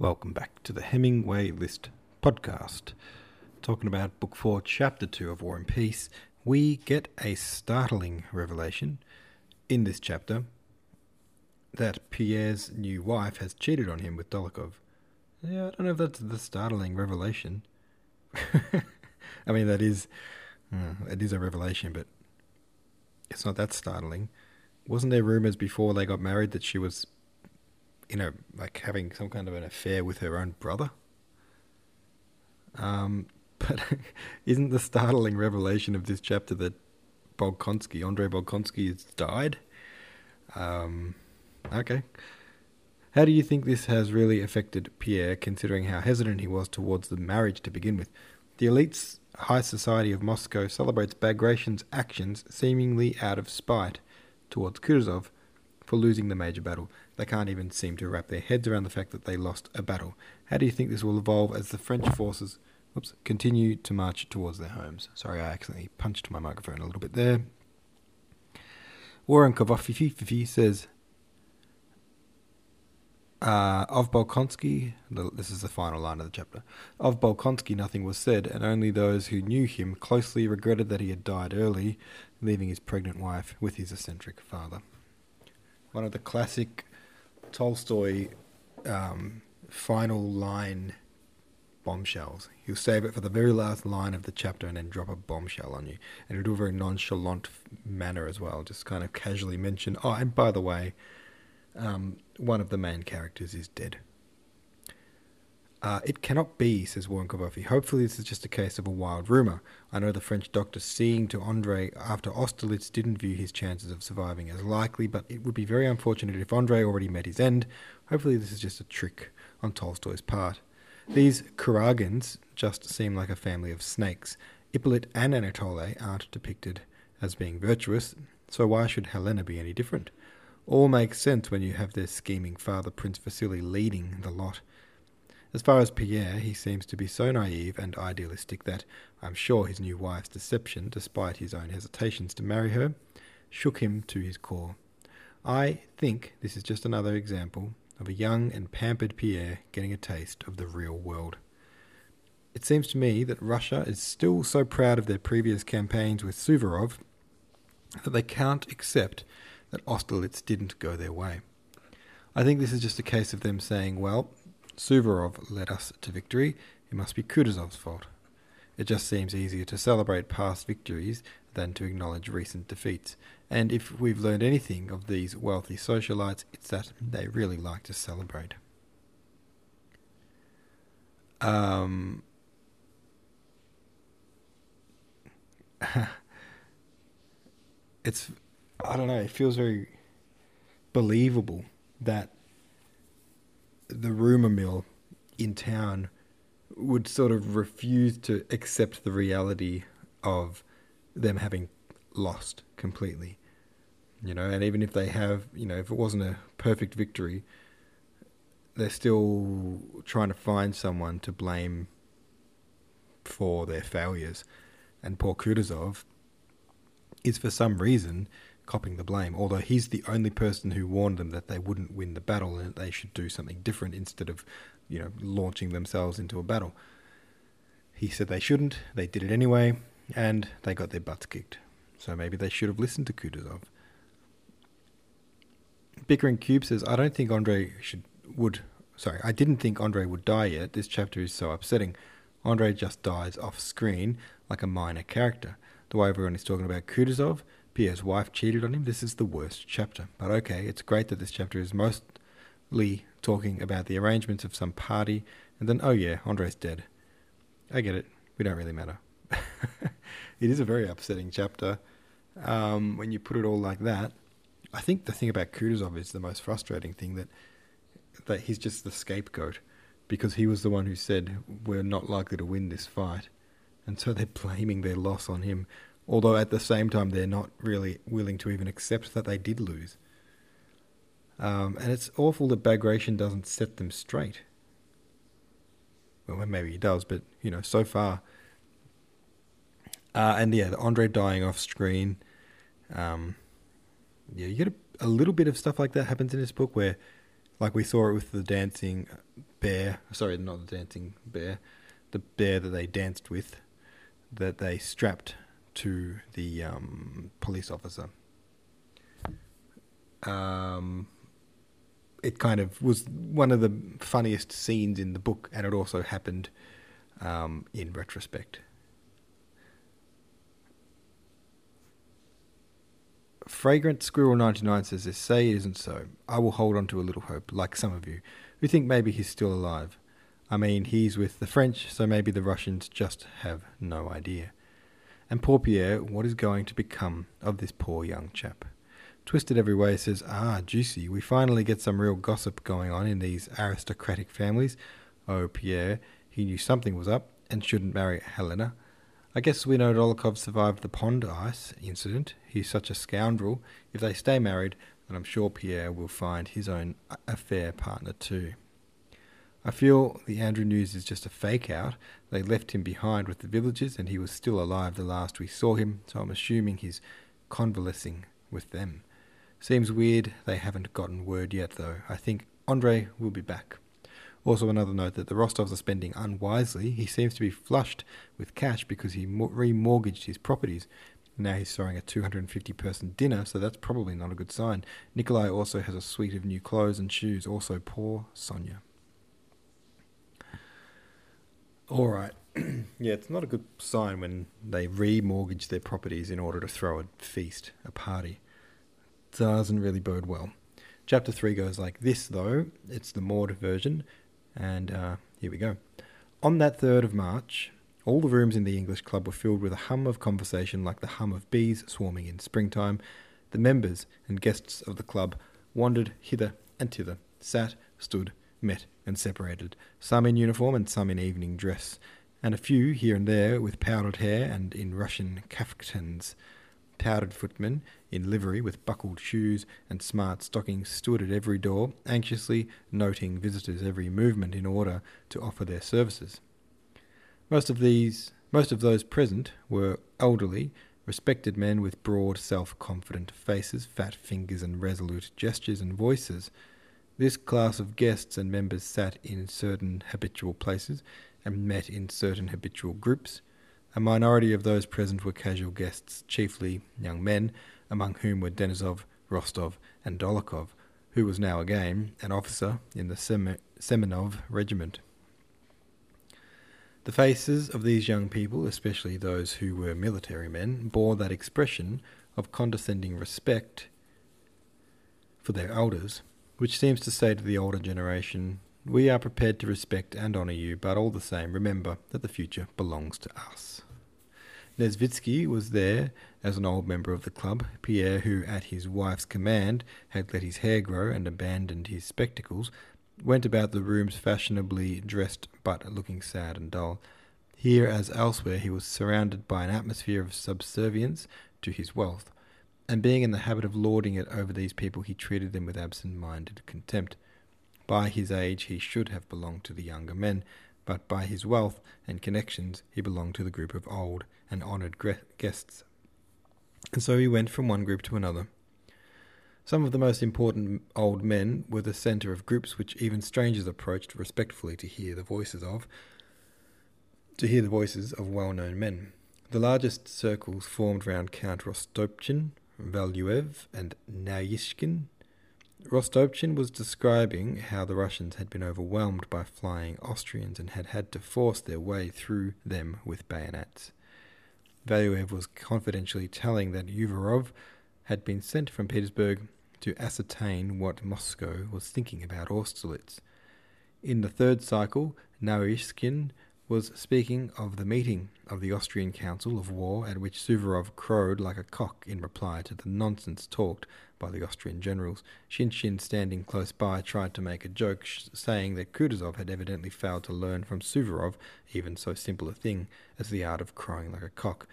Welcome back to the Hemingway List podcast. Talking about Book 4, Chapter 2 of War and Peace, we get a startling revelation in this chapter that Pierre's new wife has cheated on him with Dolokhov. Yeah, I don't know if that's the startling revelation. I mean, that is, uh, it is a revelation, but it's not that startling. Wasn't there rumors before they got married that she was you know, like having some kind of an affair with her own brother. Um, but isn't the startling revelation of this chapter that Bolkonsky, Andrei Bolkonsky, has died? Um, okay. How do you think this has really affected Pierre, considering how hesitant he was towards the marriage to begin with? The elite's high society of Moscow celebrates Bagration's actions seemingly out of spite towards Kutuzov for losing the major battle. They can't even seem to wrap their heads around the fact that they lost a battle. How do you think this will evolve as the French forces oops, continue to march towards their homes? Sorry, I accidentally punched my microphone a little bit there. Warren Kovafifi says, uh, of Bolkonsky, this is the final line of the chapter. Of Bolkonsky, nothing was said, and only those who knew him closely regretted that he had died early, leaving his pregnant wife with his eccentric father one of the classic Tolstoy um, final line bombshells. He'll save it for the very last line of the chapter and then drop a bombshell on you. And he'll do a very nonchalant manner as well, just kind of casually mention, oh, and by the way, um, one of the main characters is dead. Uh, it cannot be, says Warren Kovafi. Hopefully, this is just a case of a wild rumour. I know the French doctor seeing to Andre after Austerlitz didn't view his chances of surviving as likely, but it would be very unfortunate if Andre already met his end. Hopefully, this is just a trick on Tolstoy's part. These Kuragins just seem like a family of snakes. Ippolit and Anatole aren't depicted as being virtuous, so why should Helena be any different? All makes sense when you have their scheming father, Prince Vasily, leading the lot. As far as Pierre, he seems to be so naive and idealistic that I'm sure his new wife's deception, despite his own hesitations to marry her, shook him to his core. I think this is just another example of a young and pampered Pierre getting a taste of the real world. It seems to me that Russia is still so proud of their previous campaigns with Suvorov that they can't accept that Austerlitz didn't go their way. I think this is just a case of them saying, well, Suvorov led us to victory, it must be Kutuzov's fault. It just seems easier to celebrate past victories than to acknowledge recent defeats. And if we've learned anything of these wealthy socialites, it's that they really like to celebrate. Um, it's, I don't know, it feels very believable that the rumor mill in town would sort of refuse to accept the reality of them having lost completely. You know, and even if they have, you know, if it wasn't a perfect victory, they're still trying to find someone to blame for their failures. And poor Kutuzov is for some reason copping the blame, although he's the only person who warned them that they wouldn't win the battle and that they should do something different instead of, you know, launching themselves into a battle. He said they shouldn't, they did it anyway, and they got their butts kicked. So maybe they should have listened to Kutuzov. Bickering Cube says, I don't think Andre should would sorry, I didn't think Andre would die yet. This chapter is so upsetting. Andre just dies off screen like a minor character. The way everyone is talking about Kutuzov, Pierre's wife cheated on him. This is the worst chapter. But okay, it's great that this chapter is mostly talking about the arrangements of some party, and then, oh yeah, Andre's dead. I get it. We don't really matter. it is a very upsetting chapter um, when you put it all like that. I think the thing about Kutuzov is the most frustrating thing that that he's just the scapegoat because he was the one who said we're not likely to win this fight, and so they're blaming their loss on him although at the same time they're not really willing to even accept that they did lose. Um, and it's awful that Bagration doesn't set them straight. Well, maybe he does, but you know, so far. Uh, and yeah, the Andre dying off screen. Um, yeah, you get a, a, little bit of stuff like that happens in this book where, like we saw it with the dancing, bear. Sorry, not the dancing bear. The bear that they danced with, that they strapped to the um, police officer. Um, it kind of was one of the funniest scenes in the book, and it also happened um, in retrospect. Fragrant Squirrel 99 says this, say it isn't so. I will hold on to a little hope, like some of you, who think maybe he's still alive. I mean, he's with the French, so maybe the Russians just have no idea. And poor Pierre, what is going to become of this poor young chap? Twisted every way says, Ah, juicy, we finally get some real gossip going on in these aristocratic families. Oh, Pierre, he knew something was up and shouldn't marry Helena. I guess we know Dolokhov survived the pond ice incident. He's such a scoundrel. If they stay married, then I'm sure Pierre will find his own affair partner too. I feel the Andrew news is just a fake out. They left him behind with the villagers and he was still alive the last we saw him, so I'm assuming he's convalescing with them. Seems weird they haven't gotten word yet though. I think Andre will be back. Also, another note that the Rostovs are spending unwisely. He seems to be flushed with cash because he remortgaged his properties. Now he's throwing a 250 person dinner, so that's probably not a good sign. Nikolai also has a suite of new clothes and shoes. Also, poor Sonia. Alright. yeah, it's not a good sign when they remortgage their properties in order to throw a feast, a party. Doesn't really bode well. Chapter 3 goes like this, though. It's the Maud version. And uh, here we go. On that 3rd of March, all the rooms in the English club were filled with a hum of conversation like the hum of bees swarming in springtime. The members and guests of the club wandered hither and thither, sat, stood, met, and separated, some in uniform and some in evening dress, and a few here and there with powdered hair and in Russian kaftans. Powdered footmen in livery with buckled shoes and smart stockings stood at every door, anxiously noting visitors' every movement in order to offer their services. Most of these, most of those present, were elderly, respected men with broad, self-confident faces, fat fingers, and resolute gestures and voices. This class of guests and members sat in certain habitual places and met in certain habitual groups a minority of those present were casual guests, chiefly young men, among whom were Denisov, Rostov, and Dolokhov, who was now again an officer in the Sem- Semenov regiment. The faces of these young people, especially those who were military men, bore that expression of condescending respect for their elders, which seems to say to the older generation, we are prepared to respect and honour you, but all the same, remember that the future belongs to us. Nesvitsky was there as an old member of the club. Pierre, who at his wife's command had let his hair grow and abandoned his spectacles, went about the rooms fashionably dressed but looking sad and dull. Here, as elsewhere, he was surrounded by an atmosphere of subservience to his wealth, and being in the habit of lording it over these people, he treated them with absent minded contempt. By his age, he should have belonged to the younger men, but by his wealth and connections, he belonged to the group of old and honoured guests. And so he went from one group to another. Some of the most important old men were the centre of groups which even strangers approached respectfully to hear the voices of to hear the voices of well-known men. The largest circles formed round Count Rostopchin, Valuev, and Naryshkin, Rostopchin was describing how the Russians had been overwhelmed by flying Austrians and had had to force their way through them with bayonets. Valuev was confidentially telling that Uvarov had been sent from Petersburg to ascertain what Moscow was thinking about Austerlitz. In the third cycle, Naryshkin was speaking of the meeting of the Austrian Council of War at which Suvorov crowed like a cock in reply to the nonsense talked by the Austrian generals. Shinshin, standing close by, tried to make a joke, saying that Kutuzov had evidently failed to learn from Suvorov even so simple a thing as the art of crowing like a cock.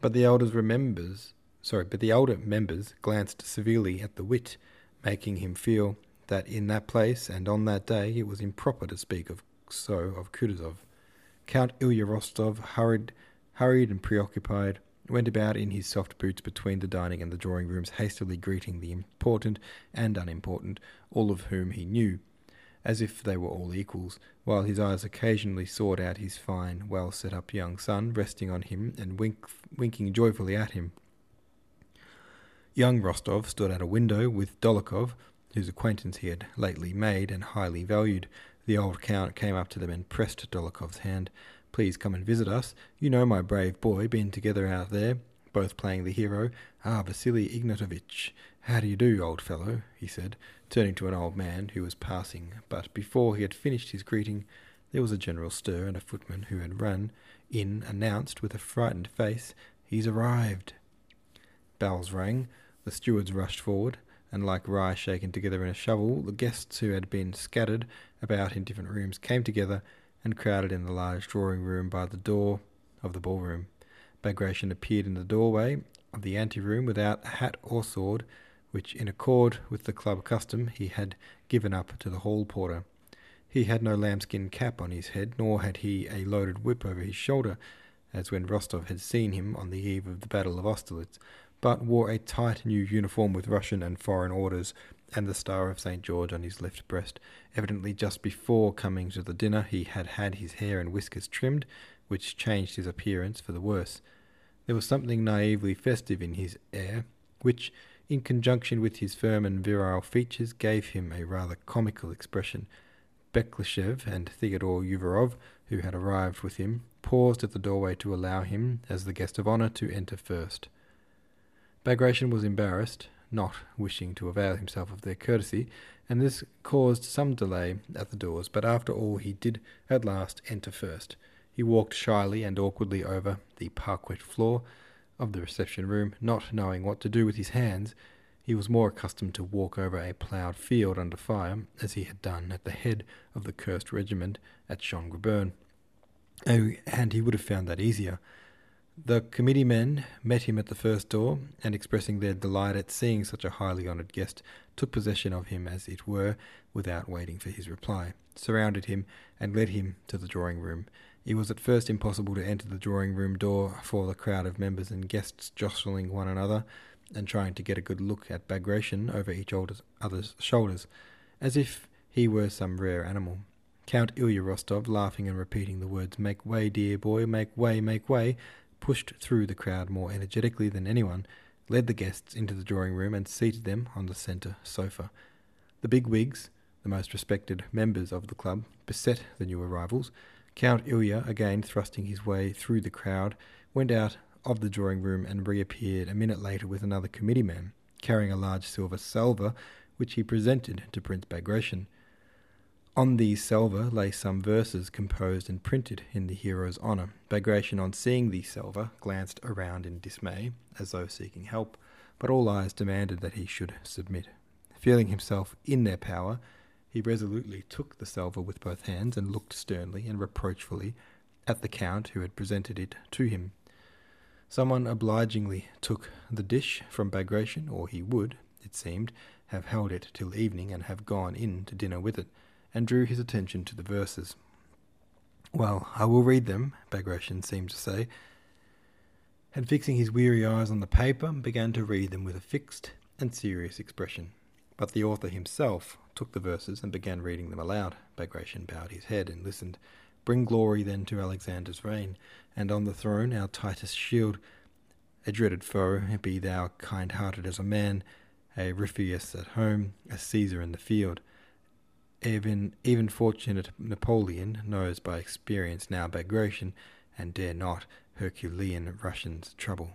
But the elders remembers, sorry, but the older members glanced severely at the wit, making him feel that in that place and on that day it was improper to speak of so of Kutuzov. Count Ilya Rostov, hurried, hurried and preoccupied, went about in his soft boots between the dining and the drawing rooms, hastily greeting the important and unimportant, all of whom he knew. as if they were all equals, while his eyes occasionally sought out his fine, well set up young son, resting on him and wink, winking joyfully at him. Young Rostov stood at a window with Dolokhov, whose acquaintance he had lately made and highly valued. The old count came up to them and pressed Dolokhov's hand. Please come and visit us. You know my brave boy, been together out there, both playing the hero. Ah, Vasily Ignatovich, how do you do, old fellow? he said, turning to an old man who was passing. But before he had finished his greeting, there was a general stir, and a footman who had run in announced with a frightened face, He's arrived. Bells rang. The stewards rushed forward, and like rye shaken together in a shovel, the guests who had been scattered about in different rooms came together and crowded in the large drawing room by the door of the ballroom. Bagration appeared in the doorway of the anteroom without a hat or sword, which, in accord with the club custom, he had given up to the hall porter. He had no lambskin cap on his head, nor had he a loaded whip over his shoulder, as when Rostov had seen him on the eve of the Battle of Austerlitz, but wore a tight new uniform with Russian and foreign orders, and the star of St. George on his left breast. Evidently, just before coming to the dinner, he had had his hair and whiskers trimmed, which changed his appearance for the worse. There was something naively festive in his air, which, in conjunction with his firm and virile features, gave him a rather comical expression. Bekleshev and Theodore Uvarov, who had arrived with him, paused at the doorway to allow him, as the guest of honour, to enter first. Bagration was embarrassed, not wishing to avail himself of their courtesy, and this caused some delay at the doors, but after all he did at last enter first. He walked shyly and awkwardly over the parquet floor, of the reception room, not knowing what to do with his hands. He was more accustomed to walk over a ploughed field under fire, as he had done at the head of the Kursk regiment at Schongrabern, oh, and he would have found that easier. The committee men met him at the first door, and expressing their delight at seeing such a highly honoured guest, took possession of him, as it were, without waiting for his reply, surrounded him, and led him to the drawing room. It was at first impossible to enter the drawing room door for the crowd of members and guests jostling one another and trying to get a good look at Bagration over each other's shoulders, as if he were some rare animal. Count Ilya Rostov, laughing and repeating the words, Make way, dear boy, make way, make way, pushed through the crowd more energetically than anyone, led the guests into the drawing room and seated them on the centre sofa. The big wigs, the most respected members of the club, beset the new arrivals, Count Ilya, again thrusting his way through the crowd, went out of the drawing room and reappeared a minute later with another committee man, carrying a large silver salver, which he presented to Prince Bagration. On the salver lay some verses composed and printed in the hero's honour. Bagration, on seeing the salver, glanced around in dismay, as though seeking help, but all eyes demanded that he should submit. Feeling himself in their power, he resolutely took the salver with both hands and looked sternly and reproachfully at the count who had presented it to him. Someone obligingly took the dish from Bagration, or he would, it seemed, have held it till evening and have gone in to dinner with it, and drew his attention to the verses. Well, I will read them, Bagration seemed to say, and fixing his weary eyes on the paper, began to read them with a fixed and serious expression. But the author himself took the verses and began reading them aloud. Bagration bowed his head and listened. Bring glory then to Alexander's reign, and on the throne our Titus shield. A dreaded foe, be thou kind hearted as a man, a Ripheus at home, a Caesar in the field. Even even fortunate Napoleon knows by experience now Bagration, and dare not Herculean Russians trouble.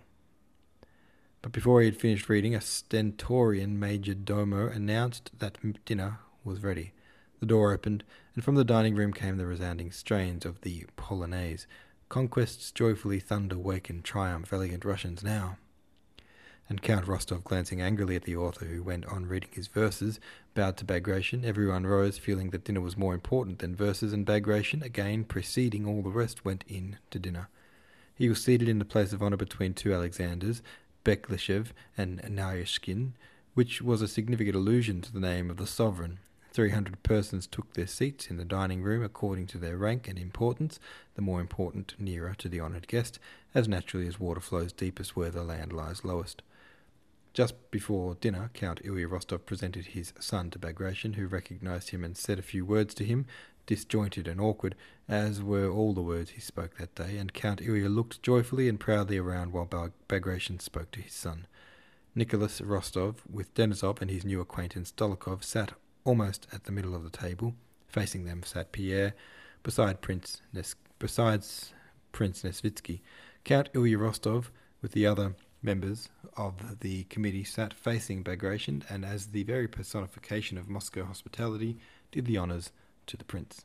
But before he had finished reading, a stentorian major domo announced that dinner was ready. The door opened, and from the dining room came the resounding strains of the Polonaise. Conquest's joyfully thunder wake wakened triumph, elegant Russians now. And Count Rostov, glancing angrily at the author, who went on reading his verses, bowed to Bagration. Everyone rose, feeling that dinner was more important than verses, and Bagration, again preceding all the rest, went in to dinner. He was seated in the place of honour between two Alexanders, Bekleshev and Naryshkin, which was a significant allusion to the name of the sovereign. Three hundred persons took their seats in the dining room according to their rank and importance, the more important nearer to the honoured guest, as naturally as water flows deepest where the land lies lowest. Just before dinner, Count Ilya Rostov presented his son to Bagration, who recognized him and said a few words to him, disjointed and awkward, as were all the words he spoke that day, and Count Ilya looked joyfully and proudly around while Bagration spoke to his son. Nicholas Rostov, with Denisov and his new acquaintance Dolokhov, sat almost at the middle of the table. Facing them sat Pierre, beside Prince Nes- besides Prince Nesvitsky. Count Ilya Rostov, with the other members of the committee, sat facing Bagration, and as the very personification of Moscow hospitality, did the honours to the prince.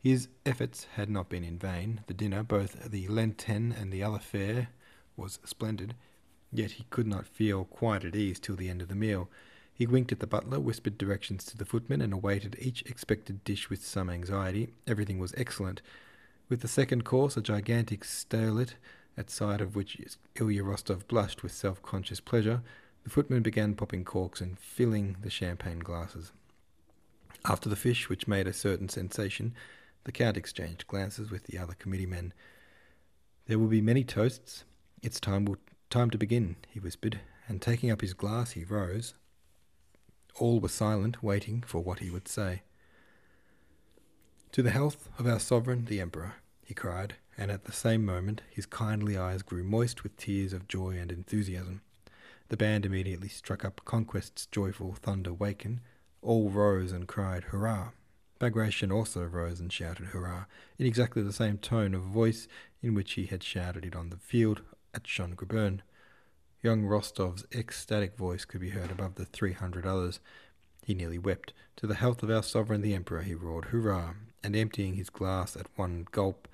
His efforts had not been in vain. The dinner, both the Lenten and the other fare, was splendid, yet he could not feel quite at ease till the end of the meal. He winked at the butler, whispered directions to the footman, and awaited each expected dish with some anxiety. Everything was excellent. With the second course, a gigantic sterlet, at sight of which Ilya Rostov blushed with self conscious pleasure, the footman began popping corks and filling the champagne glasses. After the fish, which made a certain sensation, the Count exchanged glances with the other committee men. There will be many toasts. It's time, will, time to begin, he whispered, and taking up his glass, he rose. All were silent, waiting for what he would say. To the health of our sovereign, the Emperor, he cried, and at the same moment his kindly eyes grew moist with tears of joy and enthusiasm. The band immediately struck up Conquest's joyful thunder waken. All rose and cried, Hurrah! Bagration also rose and shouted hurrah, in exactly the same tone of voice in which he had shouted it on the field at Schongrabern. Young Rostov's ecstatic voice could be heard above the three hundred others. He nearly wept. To the health of our sovereign the Emperor, he roared, hurrah! And emptying his glass at one gulp,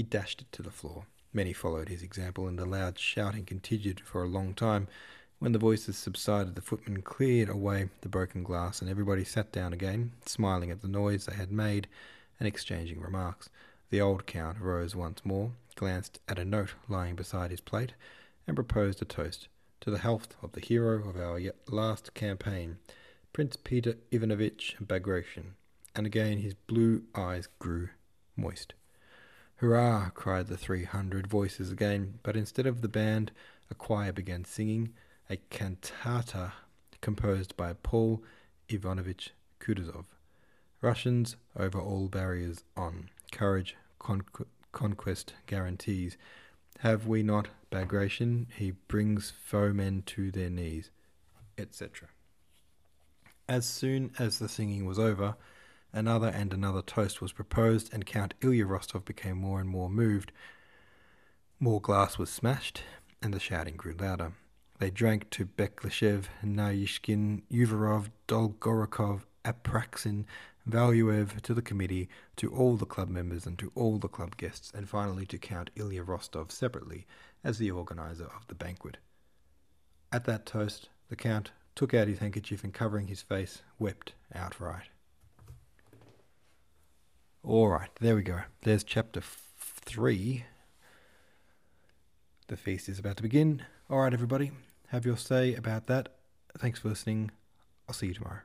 he dashed it to the floor. Many followed his example, and the loud shouting continued for a long time. When the voices subsided, the footman cleared away the broken glass, and everybody sat down again, smiling at the noise they had made and exchanging remarks. The old count rose once more, glanced at a note lying beside his plate, and proposed a toast to the health of the hero of our last campaign, Prince Peter Ivanovitch Bagration, and again his blue eyes grew moist. Hurrah! cried the three hundred voices again, but instead of the band, a choir began singing a cantata composed by Paul Ivanovich Kutuzov. Russians over all barriers on, courage, con- conquest guarantees. Have we not Bagration? He brings foemen to their knees, etc. As soon as the singing was over, another and another toast was proposed, and Count Ilya Rostov became more and more moved. More glass was smashed, and the shouting grew louder. They drank to Bekleshev, Naryshkin, Uvarov, Dolgorukov, Apraxin, Valuev, to the committee, to all the club members and to all the club guests, and finally to Count Ilya Rostov separately as the organizer of the banquet. At that toast, the Count took out his handkerchief and covering his face, wept outright. All right, there we go. There's chapter f- three. The feast is about to begin. All right, everybody, have your say about that. Thanks for listening. I'll see you tomorrow.